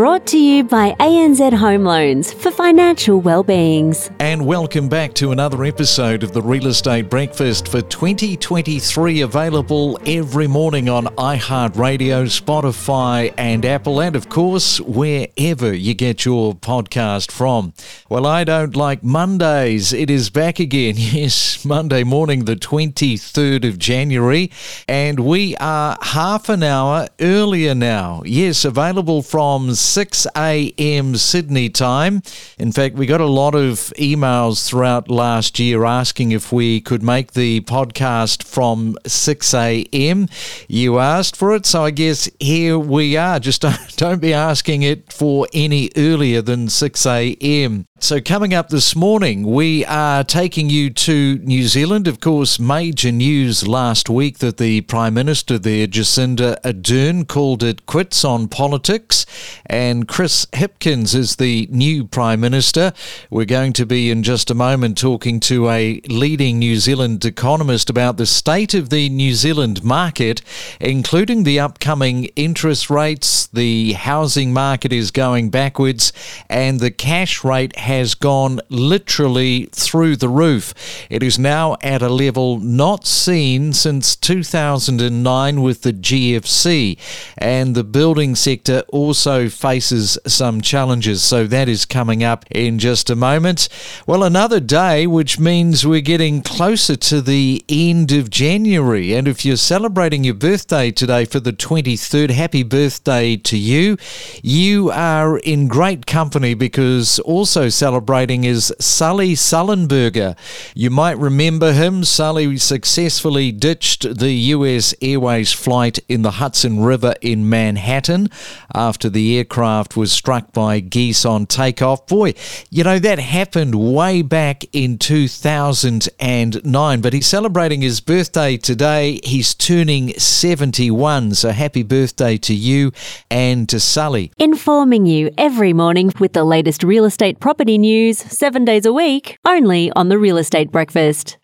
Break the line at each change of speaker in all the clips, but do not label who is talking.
brought to you by ANZ Home Loans for financial well-beings.
And welcome back to another episode of the Real Estate Breakfast for 2023, available every morning on iHeartRadio, Spotify, and Apple, and of course, wherever you get your podcast from. Well, I don't like Mondays. It is back again. Yes, Monday morning, the 23rd of January, and we are half an hour earlier now now. Yes, available from 6 a.m. Sydney time. In fact, we got a lot of emails throughout last year asking if we could make the podcast from 6 a.m. You asked for it, so I guess here we are. Just don't, don't be asking it for any earlier than 6 a.m. So, coming up this morning, we are taking you to New Zealand. Of course, major news last week that the Prime Minister there, Jacinda Ardern, called it quits on politics, and Chris Hipkins is the new Prime Minister. We're going to be in just a moment talking to a leading New Zealand economist about the state of the New Zealand market, including the upcoming interest rates. The housing market is going backwards, and the cash rate has gone literally through the roof. It is now at a level not seen since 2009 with the GFC, and the building sector also faces some challenges. So that is coming up in just a moment. Well, another day, which means we're getting closer to the end of January. And if you're celebrating your birthday today for the 23rd, happy birthday to you. You are in great company because also celebrating is Sully Sullenberger. You might remember him. Sully successfully ditched the US Airways flight in the Hudson River in Manhattan after the aircraft was struck by geese on takeoff. Boy, you know, that happened way back in 2009, but he's celebrating his birthday today. He's turning 71, so happy birthday to you and to Sully.
Informing you every morning with the latest real estate property news, seven days a week, only on the Real Estate Breakfast.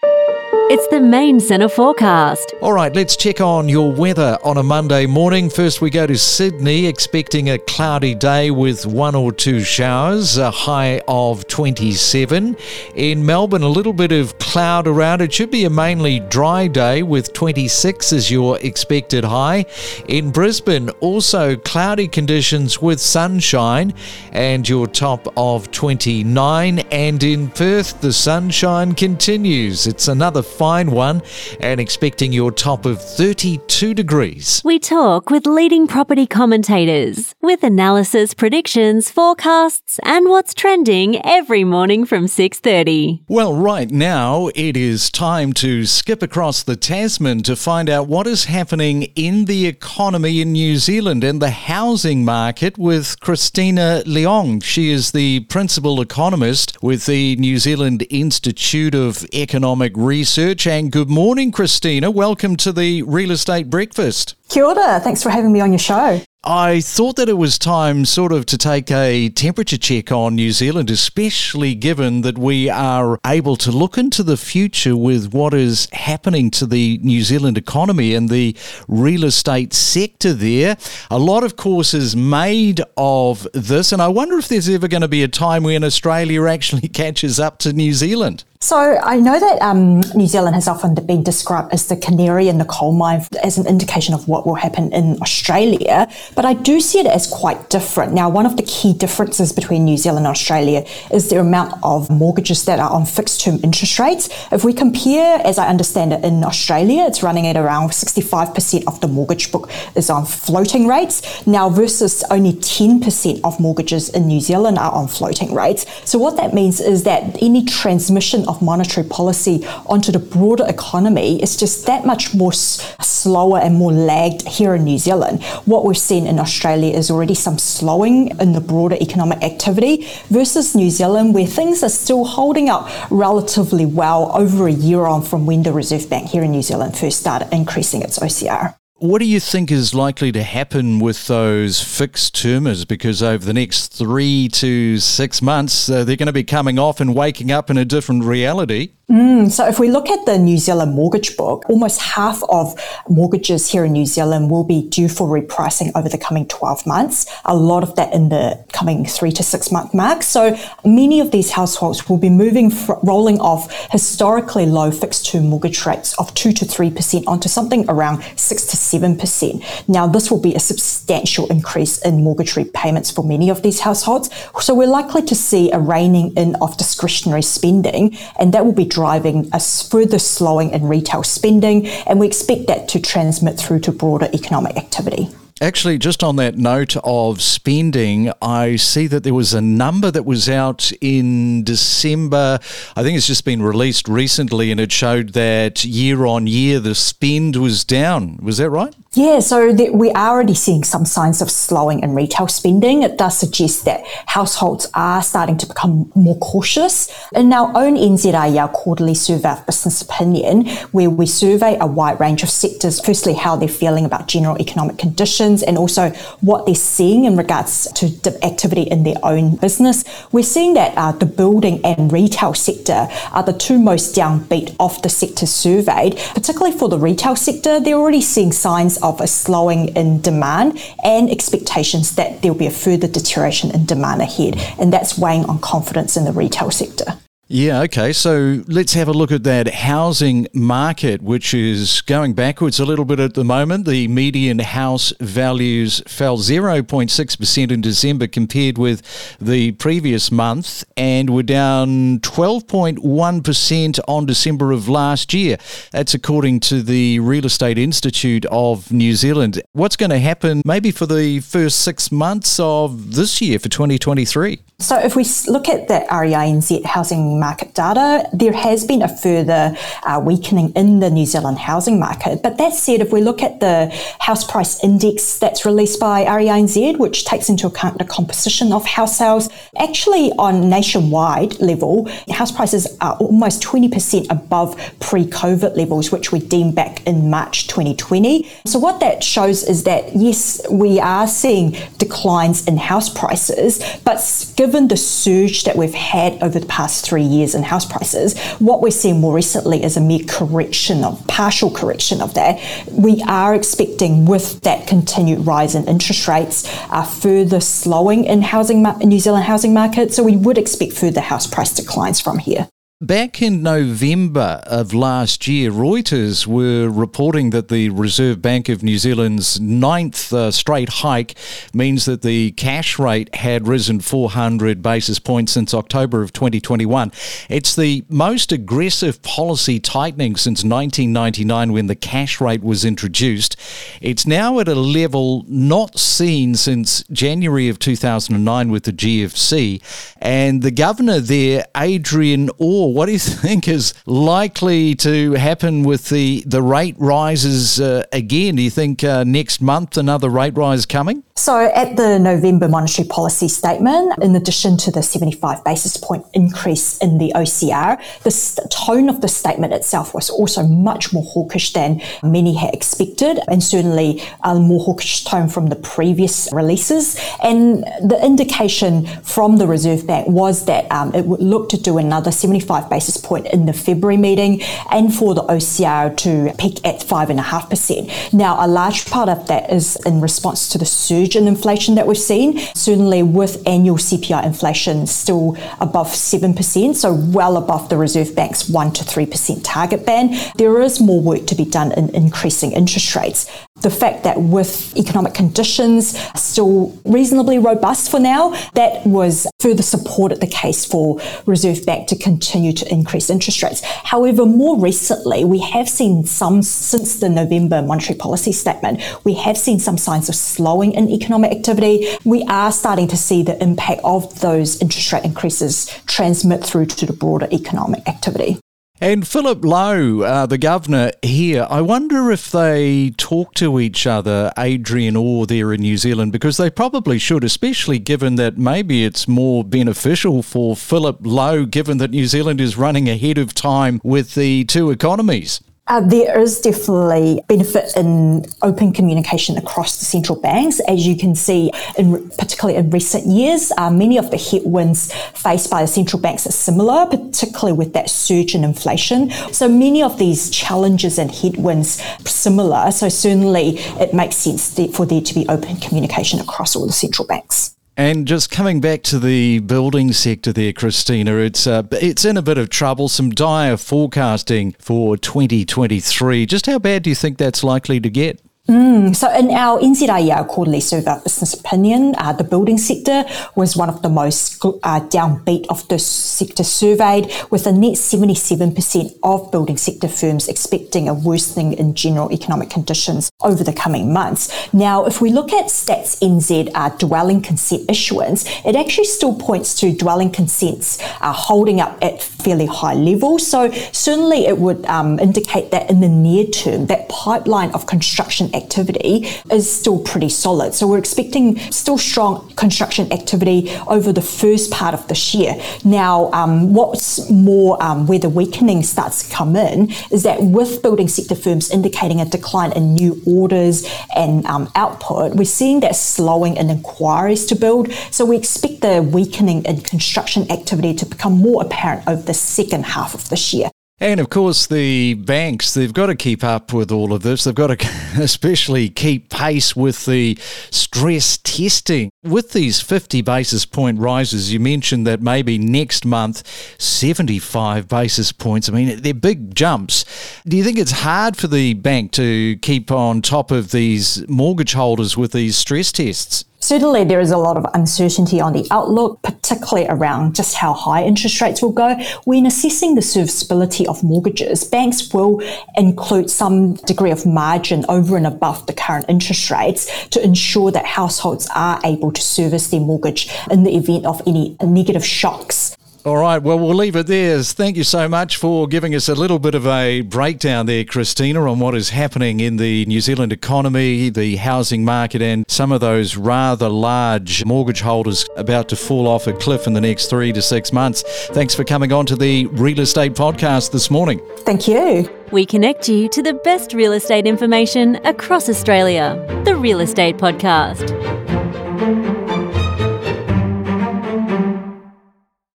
It's the main centre forecast.
All right, let's check on your weather on a Monday morning. First, we go to Sydney, expecting a cloudy day with one or two showers, a high of 27. In Melbourne, a little bit of cloud around. It should be a mainly dry day with 26 as your expected high. In Brisbane, also cloudy conditions with sunshine and your top of 29. And in Perth, the sunshine continues. It's another fine one and expecting your top of 32 degrees.
We talk with leading property commentators with analysis, predictions, forecasts, and what's trending every morning from 6:30.
Well, right now it is time to skip across the Tasman to find out what is happening in the economy in New Zealand and the housing market with Christina Leung. She is the principal economist with the New Zealand Institute of Economic Research And good morning, Christina. Welcome to the Real Estate Breakfast.
Kia ora. Thanks for having me on your show.
I thought that it was time sort of to take a temperature check on New Zealand, especially given that we are able to look into the future with what is happening to the New Zealand economy and the real estate sector there. A lot, of course, is made of this, and I wonder if there's ever going to be a time when Australia actually catches up to New Zealand.
So I know that um, New Zealand has often been described as the canary in the coal mine as an indication of what will happen in Australia, but I do see it as quite different. Now, one of the key differences between New Zealand and Australia is the amount of mortgages that are on fixed term interest rates. If we compare, as I understand it, in Australia, it's running at around 65% of the mortgage book is on floating rates, now versus only 10% of mortgages in New Zealand are on floating rates. So what that means is that any transmission of monetary policy onto the broader economy is just that much more s- slower and more lagged here in New Zealand. What we've seen in Australia is already some slowing in the broader economic activity versus New Zealand, where things are still holding up relatively well over a year on from when the Reserve Bank here in New Zealand first started increasing its OCR.
What do you think is likely to happen with those fixed termers? Because over the next three to six months, uh, they're going to be coming off and waking up in a different reality.
Mm, so if we look at the New Zealand mortgage book, almost half of mortgages here in New Zealand will be due for repricing over the coming 12 months. A lot of that in the coming three to six month mark. So many of these households will be moving, rolling off historically low fixed term mortgage rates of two to 3% onto something around six to 7%. Now, this will be a substantial increase in mortgage repayments for many of these households. So we're likely to see a reining in of discretionary spending, and that will be driving uh, a further slowing in retail spending, and we expect that to transmit through to broader economic activity.
Actually, just on that note of spending, I see that there was a number that was out in December. I think it's just been released recently, and it showed that year on year the spend was down. Was that right?
Yeah, so we are already seeing some signs of slowing in retail spending. It does suggest that households are starting to become more cautious. In our own NZIER, quarterly survey of business opinion, where we survey a wide range of sectors, firstly, how they're feeling about general economic conditions and also what they're seeing in regards to activity in their own business, we're seeing that uh, the building and retail sector are the two most downbeat of the sectors surveyed, particularly for the retail sector. They're already seeing signs of a slowing in demand and expectations that there'll be a further deterioration in demand ahead. And that's weighing on confidence in the retail sector.
Yeah, okay. So let's have a look at that housing market, which is going backwards a little bit at the moment. The median house values fell 0.6% in December compared with the previous month and were down 12.1% on December of last year. That's according to the Real Estate Institute of New Zealand. What's going to happen maybe for the first six months of this year for 2023?
So if we look at the REINZ housing market data, there has been a further uh, weakening in the New Zealand housing market. But that said, if we look at the house price index that's released by REINZ, which takes into account the composition of house sales, actually on nationwide level, house prices are almost 20% above pre-COVID levels, which we deemed back in March 2020. So what that shows is that yes, we are seeing declines in house prices, but given the surge that we've had over the past three years in house prices. What we're seeing more recently is a mere correction of partial correction of that. We are expecting with that continued rise in interest rates, a further slowing in housing New Zealand housing market. So we would expect further house price declines from here.
Back in November of last year, Reuters were reporting that the Reserve Bank of New Zealand's ninth uh, straight hike means that the cash rate had risen 400 basis points since October of 2021. It's the most aggressive policy tightening since 1999 when the cash rate was introduced. It's now at a level not seen since January of 2009 with the GFC. And the governor there, Adrian Orr, what do you think is likely to happen with the, the rate rises uh, again? Do you think uh, next month another rate rise coming?
So, at the November monetary policy statement, in addition to the 75 basis point increase in the OCR, the st- tone of the statement itself was also much more hawkish than many had expected, and certainly a more hawkish tone from the previous releases. And the indication from the Reserve Bank was that um, it would look to do another 75 basis point in the February meeting, and for the OCR to peak at 5.5%. Now, a large part of that is in response to the surge surge in inflation that we've seen. Certainly, with annual CPI inflation still above 7%, so well above the Reserve Bank's 1 to 3% target band, there is more work to be done in increasing interest rates. The fact that with economic conditions still reasonably robust for now, that was further supported the case for Reserve Bank to continue to increase interest rates. However, more recently, we have seen some, since the November monetary policy statement, we have seen some signs of slowing in economic activity, we are starting to see the impact of those interest rate increases transmit through to the broader economic activity.
And Philip Lowe, uh, the governor here, I wonder if they talk to each other, Adrian Orr there in New Zealand, because they probably should, especially given that maybe it's more beneficial for Philip Lowe, given that New Zealand is running ahead of time with the two economies.
Uh, there is definitely benefit in open communication across the central banks. As you can see, in, particularly in recent years, uh, many of the headwinds faced by the central banks are similar, particularly with that surge in inflation. So many of these challenges and headwinds similar. So certainly it makes sense for there to be open communication across all the central banks.
And just coming back to the building sector there, Christina, it's uh, it's in a bit of trouble. Some dire forecasting for 2023. Just how bad do you think that's likely to get?
Mm, so in our NZIER quarterly survey of business opinion, uh, the building sector was one of the most uh, downbeat of the sector surveyed, with a net 77% of building sector firms expecting a worsening in general economic conditions over the coming months. Now, if we look at Stats NZ uh, dwelling consent issuance, it actually still points to dwelling consents uh, holding up at fairly high levels. So certainly it would um, indicate that in the near term, that pipeline of construction activity is still pretty solid. So we're expecting still strong construction activity over the first part of this year. Now, um, what's more um, where the weakening starts to come in is that with building sector firms indicating a decline in new orders and um, output, we're seeing that slowing in inquiries to build. So we expect the weakening in construction activity to become more apparent over the second half of this year.
And of course, the banks, they've got to keep up with all of this. They've got to especially keep pace with the stress testing. With these 50 basis point rises, you mentioned that maybe next month, 75 basis points. I mean, they're big jumps. Do you think it's hard for the bank to keep on top of these mortgage holders with these stress tests?
Certainly, there is a lot of uncertainty on the outlook, particularly around just how high interest rates will go. When assessing the serviceability of mortgages, banks will include some degree of margin over and above the current interest rates to ensure that households are able to service their mortgage in the event of any negative shocks
all right, well, we'll leave it there. Thank you so much for giving us a little bit of a breakdown there, Christina, on what is happening in the New Zealand economy, the housing market, and some of those rather large mortgage holders about to fall off a cliff in the next three to six months. Thanks for coming on to the Real Estate Podcast this morning.
Thank you.
We connect you to the best real estate information across Australia. The Real Estate Podcast.